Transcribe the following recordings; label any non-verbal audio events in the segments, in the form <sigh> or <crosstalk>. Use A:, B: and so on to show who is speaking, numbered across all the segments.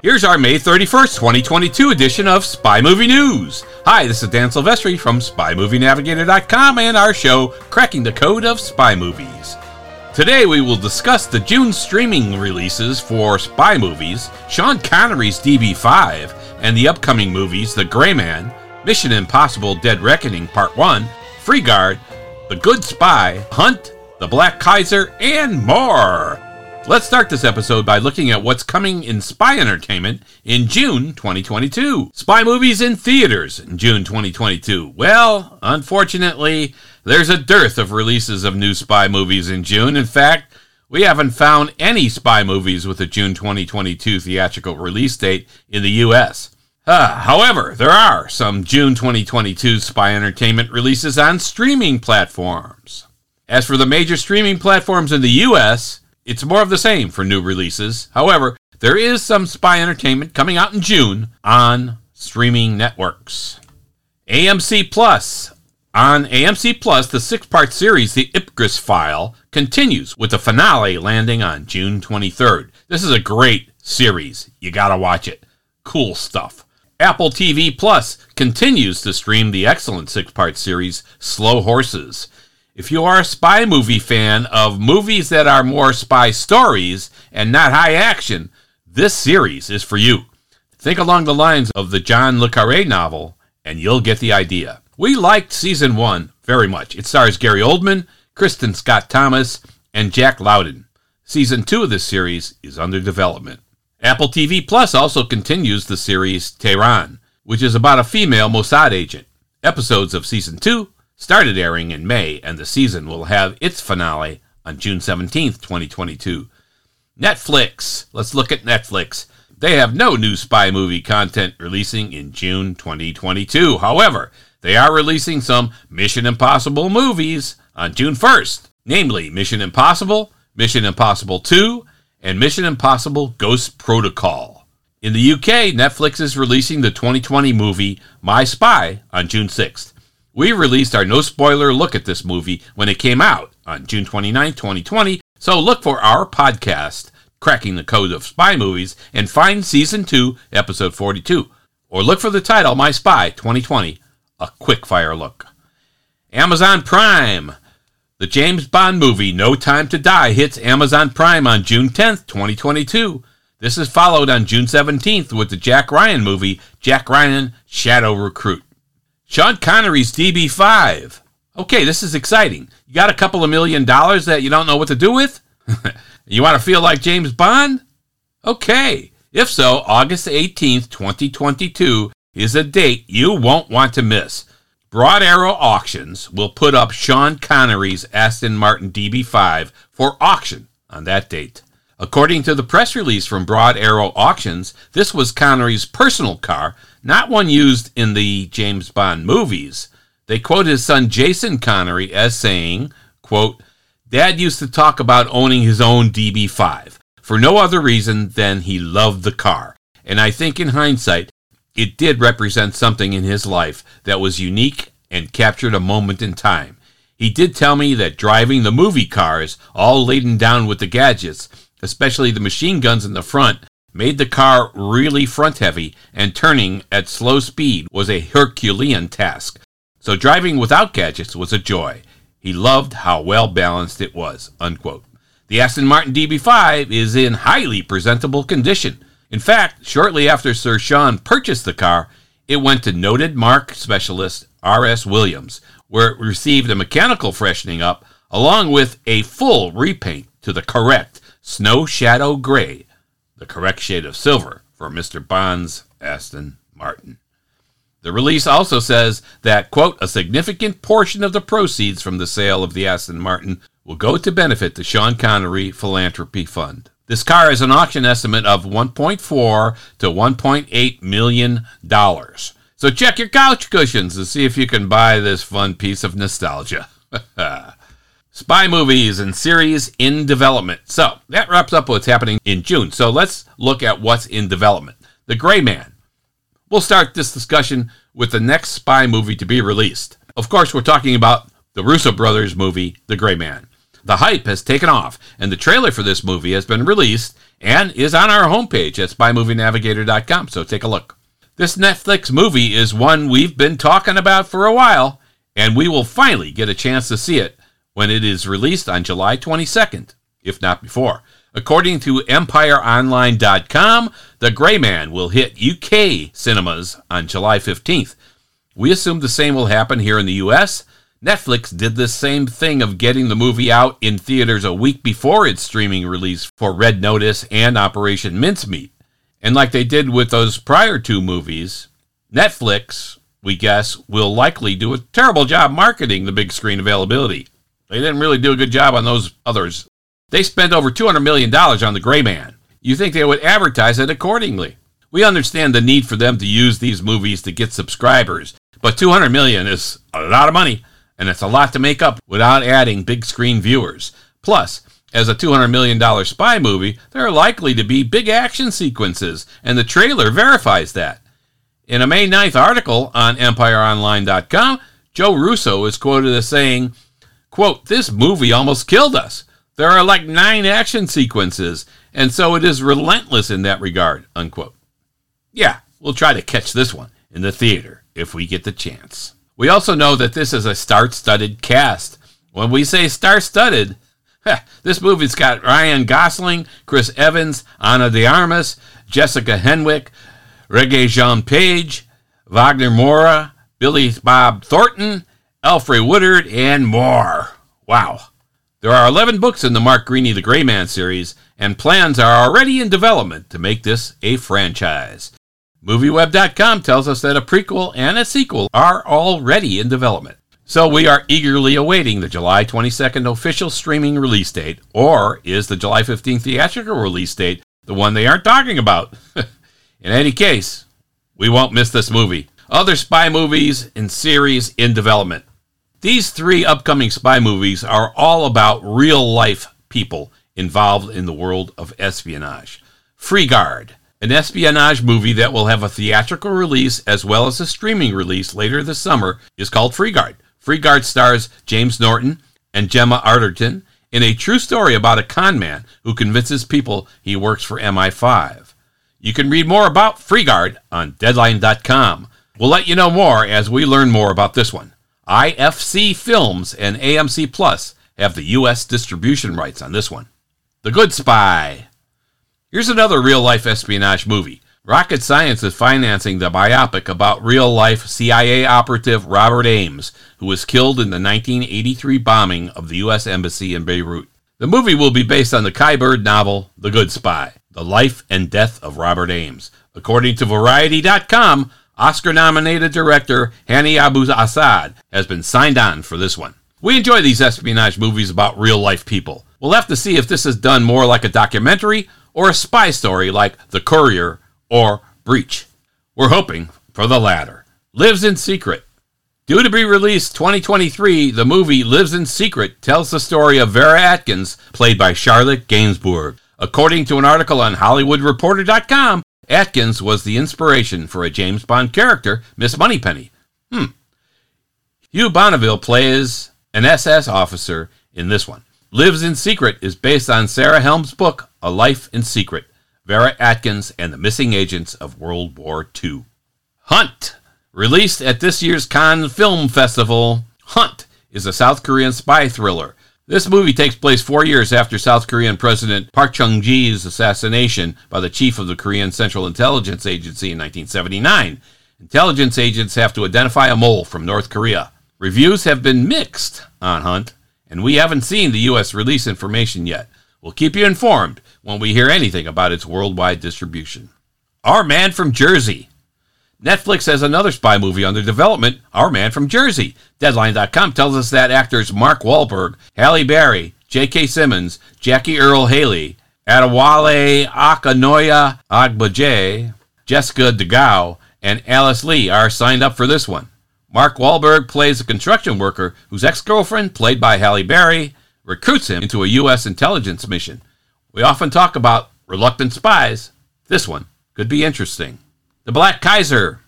A: Here's our May 31st, 2022 edition of Spy Movie News. Hi, this is Dan Silvestri from SpyMovieNavigator.com and our show, Cracking the Code of Spy Movies. Today we will discuss the June streaming releases for spy movies, Sean Connery's DB5, and the upcoming movies The Gray Man, Mission Impossible Dead Reckoning Part 1, Freegard, The Good Spy, Hunt, The Black Kaiser, and more. Let's start this episode by looking at what's coming in spy entertainment in June 2022. Spy movies in theaters in June 2022. Well, unfortunately, there's a dearth of releases of new spy movies in June. In fact, we haven't found any spy movies with a June 2022 theatrical release date in the US. Uh, however, there are some June 2022 spy entertainment releases on streaming platforms. As for the major streaming platforms in the US, it's more of the same for new releases. However, there is some spy entertainment coming out in June on streaming networks. AMC Plus. On AMC Plus, the six part series, The Ipcress File, continues with the finale landing on June 23rd. This is a great series. You gotta watch it. Cool stuff. Apple TV Plus continues to stream the excellent six part series, Slow Horses. If you are a spy movie fan of movies that are more spy stories and not high action, this series is for you. Think along the lines of the John Le Carre novel, and you'll get the idea. We liked season one very much. It stars Gary Oldman, Kristin Scott Thomas, and Jack Lowden. Season two of this series is under development. Apple TV Plus also continues the series Tehran, which is about a female Mossad agent. Episodes of season two started airing in May, and the season will have its finale on June 17th, 2022. Netflix. Let's look at Netflix. They have no new spy movie content releasing in June 2022. However, they are releasing some Mission Impossible movies on June 1st, namely Mission Impossible, Mission Impossible 2, and Mission Impossible Ghost Protocol. In the UK, Netflix is releasing the 2020 movie My Spy on June 6th. We released our no spoiler look at this movie when it came out on June 29, 2020, so look for our podcast, Cracking the Code of Spy Movies, and find Season 2, Episode 42. Or look for the title, My Spy 2020, a quick fire look. Amazon Prime. The James Bond movie No Time to Die hits Amazon Prime on June 10th, 2022. This is followed on June 17th with the Jack Ryan movie Jack Ryan Shadow Recruit. Sean Connery's DB5. Okay, this is exciting. You got a couple of million dollars that you don't know what to do with? <laughs> you want to feel like James Bond? Okay. If so, August 18th, 2022 is a date you won't want to miss. Broad Arrow Auctions will put up Sean Connery's Aston Martin DB5 for auction on that date. According to the press release from Broad Arrow Auctions, this was Connery's personal car not one used in the James Bond movies. They quote his son Jason Connery as saying, quote, Dad used to talk about owning his own DB5 for no other reason than he loved the car. And I think in hindsight, it did represent something in his life that was unique and captured a moment in time. He did tell me that driving the movie cars, all laden down with the gadgets, especially the machine guns in the front, made the car really front heavy, and turning at slow speed was a Herculean task. So driving without gadgets was a joy. He loved how well balanced it was. Unquote. The Aston Martin DB5 is in highly presentable condition. In fact, shortly after Sir Sean purchased the car, it went to noted mark specialist R.S. Williams, where it received a mechanical freshening up along with a full repaint to the correct snow shadow gray the correct shade of silver for Mr. Bond's Aston Martin. The release also says that, quote, a significant portion of the proceeds from the sale of the Aston Martin will go to benefit the Sean Connery Philanthropy Fund. This car has an auction estimate of 1.4 to 1.8 million dollars. So check your couch cushions and see if you can buy this fun piece of nostalgia. <laughs> spy movies and series in development. So that wraps up what's happening in June. So let's look at what's in development. The Gray Man. We'll start this discussion with the next spy movie to be released. Of course, we're talking about the Russo brothers movie, The Gray Man. The hype has taken off, and the trailer for this movie has been released, and is on our homepage at spymovienavigator.com, so take a look. This Netflix movie is one we've been talking about for a while, and we will finally get a chance to see it when it is released on July 22nd, if not before. According to EmpireOnline.com, The Gray Man will hit UK cinemas on July 15th. We assume the same will happen here in the US. Netflix did the same thing of getting the movie out in theaters a week before its streaming release for Red Notice and Operation Mincemeat. And like they did with those prior two movies, Netflix, we guess, will likely do a terrible job marketing the big screen availability. They didn't really do a good job on those others. They spent over $200 million on The Gray Man. You think they would advertise it accordingly? We understand the need for them to use these movies to get subscribers, but 200 million is a lot of money, and it's a lot to make up without adding big screen viewers. Plus, as a $200 million spy movie, there are likely to be big action sequences, and the trailer verifies that. In a May 9th article on EmpireOnline.com, Joe Russo is quoted as saying, quote, This movie almost killed us. There are like nine action sequences, and so it is relentless in that regard, unquote. Yeah, we'll try to catch this one in the theater if we get the chance. We also know that this is a star studded cast. When we say star studded, <laughs> this movie's got Ryan Gosling, Chris Evans, Ana de Armas, Jessica Henwick, Regé-Jean Page, Wagner Moura, Billy Bob Thornton, Alfre Woodard, and more. Wow. There are 11 books in the Mark Greaney The Gray Man series, and plans are already in development to make this a franchise. MovieWeb.com tells us that a prequel and a sequel are already in development. So we are eagerly awaiting the July 22nd official streaming release date, or is the July 15th theatrical release date the one they aren't talking about? <laughs> in any case, we won't miss this movie. Other spy movies and series in development. These three upcoming spy movies are all about real life people involved in the world of espionage. Freegard, an espionage movie that will have a theatrical release as well as a streaming release later this summer, is called Freegard. Free Guard stars James Norton and Gemma Arterton in a true story about a con man who convinces people he works for MI5. You can read more about Freegard on Deadline.com. We'll let you know more as we learn more about this one. IFC Films and AMC Plus have the U.S. distribution rights on this one. The Good Spy. Here's another real life espionage movie. Rocket Science is financing the biopic about real life CIA operative Robert Ames, who was killed in the 1983 bombing of the U.S. Embassy in Beirut. The movie will be based on the Kai Bird novel The Good Spy, The Life and Death of Robert Ames. According to Variety.com, Oscar nominated director Hani Abu Assad has been signed on for this one. We enjoy these espionage movies about real life people. We'll have to see if this is done more like a documentary or a spy story like The Courier or Breach. We're hoping for the latter. Lives in Secret. Due to be released 2023, the movie Lives in Secret tells the story of Vera Atkins, played by Charlotte Gainsbourg. According to an article on HollywoodReporter.com, Atkins was the inspiration for a James Bond character, Miss Moneypenny. Hmm. Hugh Bonneville plays an SS officer in this one. Lives in Secret is based on Sarah Helm's book, A Life in Secret Vera Atkins and the Missing Agents of World War II. Hunt, released at this year's Cannes Film Festival, Hunt is a South Korean spy thriller. This movie takes place four years after South Korean President Park Chung Gee's assassination by the chief of the Korean Central Intelligence Agency in 1979. Intelligence agents have to identify a mole from North Korea. Reviews have been mixed on Hunt, and we haven't seen the U.S. release information yet. We'll keep you informed when we hear anything about its worldwide distribution. Our Man from Jersey. Netflix has another spy movie under development, Our Man from Jersey. Deadline.com tells us that actors Mark Wahlberg, Halle Berry, J.K. Simmons, Jackie Earle Haley, Adewale Akinola Agbaje, Jessica De Gouw, and Alice Lee are signed up for this one. Mark Wahlberg plays a construction worker whose ex girlfriend, played by Halle Berry, recruits him into a U.S. intelligence mission. We often talk about reluctant spies. This one could be interesting. The Black Kaiser.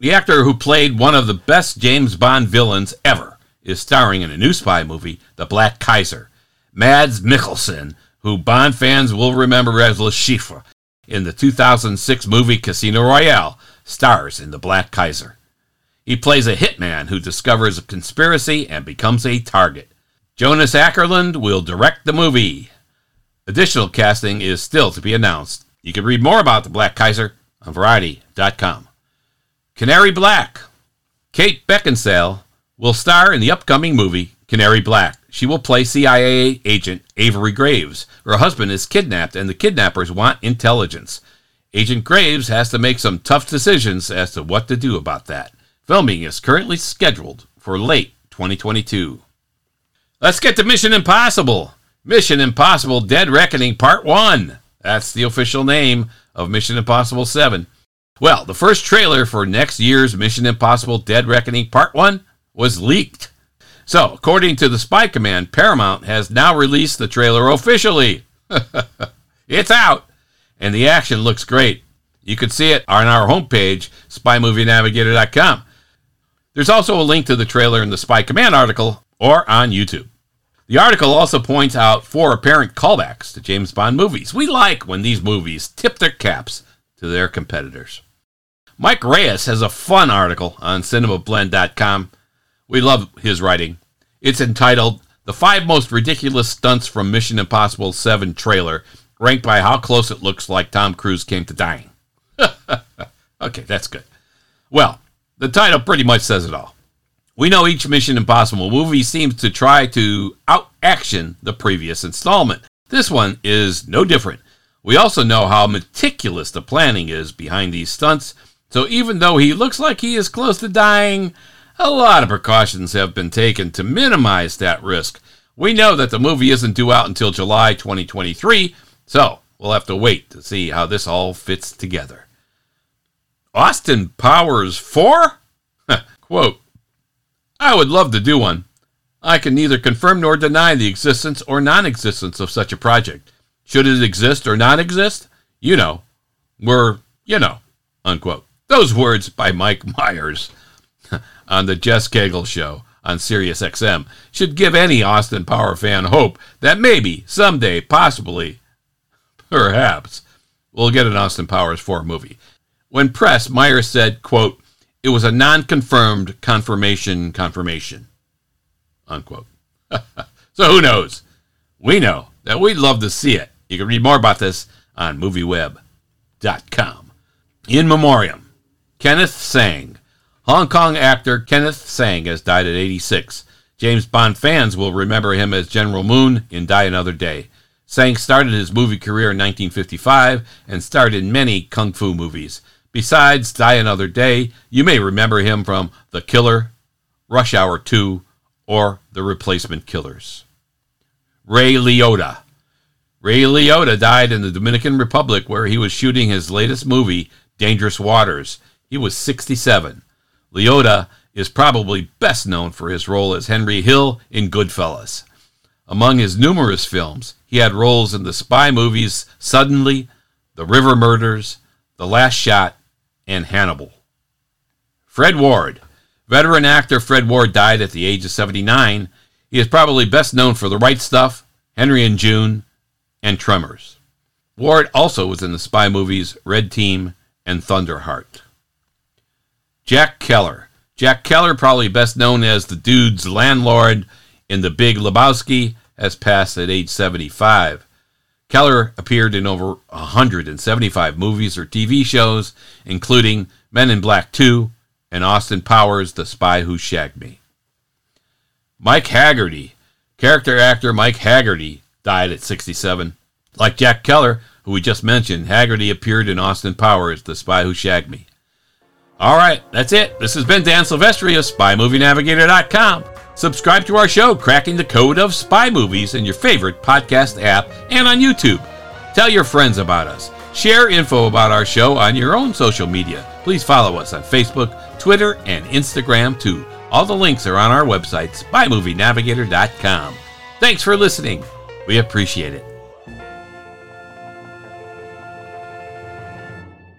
A: The actor who played one of the best James Bond villains ever is starring in a new spy movie, The Black Kaiser. Mads Mikkelsen who Bond fans will remember as Le Chiffre in the 2006 movie Casino Royale, stars in The Black Kaiser. He plays a hitman who discovers a conspiracy and becomes a target. Jonas Åkerlund will direct the movie. Additional casting is still to be announced. You can read more about The Black Kaiser on Variety.com. Canary Black. Kate Beckinsale will star in the upcoming movie Canary Black. She will play CIA agent Avery Graves. Her husband is kidnapped, and the kidnappers want intelligence. Agent Graves has to make some tough decisions as to what to do about that. Filming is currently scheduled for late 2022. Let's get to Mission Impossible. Mission Impossible Dead Reckoning Part 1. That's the official name of Mission Impossible 7. Well, the first trailer for next year's Mission Impossible Dead Reckoning Part 1 was leaked. So, according to the Spy Command, Paramount has now released the trailer officially. <laughs> it's out, and the action looks great. You can see it on our homepage, spymovienavigator.com. There's also a link to the trailer in the Spy Command article or on YouTube. The article also points out four apparent callbacks to James Bond movies. We like when these movies tip their caps to their competitors. Mike Reyes has a fun article on cinemablend.com. We love his writing. It's entitled The Five Most Ridiculous Stunts from Mission Impossible 7 Trailer, ranked by how close it looks like Tom Cruise came to dying. <laughs> okay, that's good. Well, the title pretty much says it all. We know each Mission Impossible movie seems to try to out action the previous installment. This one is no different. We also know how meticulous the planning is behind these stunts, so even though he looks like he is close to dying, a lot of precautions have been taken to minimize that risk. We know that the movie isn't due out until July 2023, so we'll have to wait to see how this all fits together. Austin Powers 4? <laughs> Quote, I would love to do one. I can neither confirm nor deny the existence or non existence of such a project. Should it exist or not exist? You know. We're, you know, unquote. Those words by Mike Myers <laughs> on the Jess Cagle Show on Sirius XM should give any Austin Power fan hope that maybe, someday, possibly, perhaps, we'll get an Austin Powers 4 movie. When pressed, Myers said, quote, it was a non-confirmed confirmation confirmation, unquote. <laughs> so who knows? We know that we'd love to see it. You can read more about this on movieweb.com. In memoriam, Kenneth Tsang. Hong Kong actor Kenneth Tsang has died at 86. James Bond fans will remember him as General Moon in Die Another Day. Tsang started his movie career in 1955 and starred in many kung fu movies. Besides Die Another Day, you may remember him from The Killer, Rush Hour 2, or The Replacement Killers. Ray Liotta. Ray Liotta died in the Dominican Republic where he was shooting his latest movie, Dangerous Waters. He was 67. Liotta is probably best known for his role as Henry Hill in Goodfellas. Among his numerous films, he had roles in the spy movies Suddenly, The River Murders, The Last Shot, and Hannibal. Fred Ward. Veteran actor Fred Ward died at the age of 79. He is probably best known for The Right Stuff, Henry and June, and Tremors. Ward also was in the spy movies Red Team and Thunderheart. Jack Kehler. Jack Kehler, probably best known as the dude's landlord in The Big Lebowski, has passed at age 75. Kehler appeared in over 175 movies or TV shows, including Men in Black 2 and Austin Powers, The Spy Who Shagged Me. Mike Hagerty. Character actor Mike Hagerty died at 67. Like Jack Kehler, who we just mentioned, Haggerty appeared in Austin Powers, The Spy Who Shagged Me. All right, that's it. This has been Dan Silvestri of SpyMovieNavigator.com. Subscribe to our show, Cracking the Code of Spy Movies, in your favorite podcast app and on YouTube. Tell your friends about us. Share info about our show on your own social media. Please follow us on Facebook, Twitter, and Instagram too. All the links are on our website, SpyMovieNavigator.com. Thanks for listening. We appreciate it.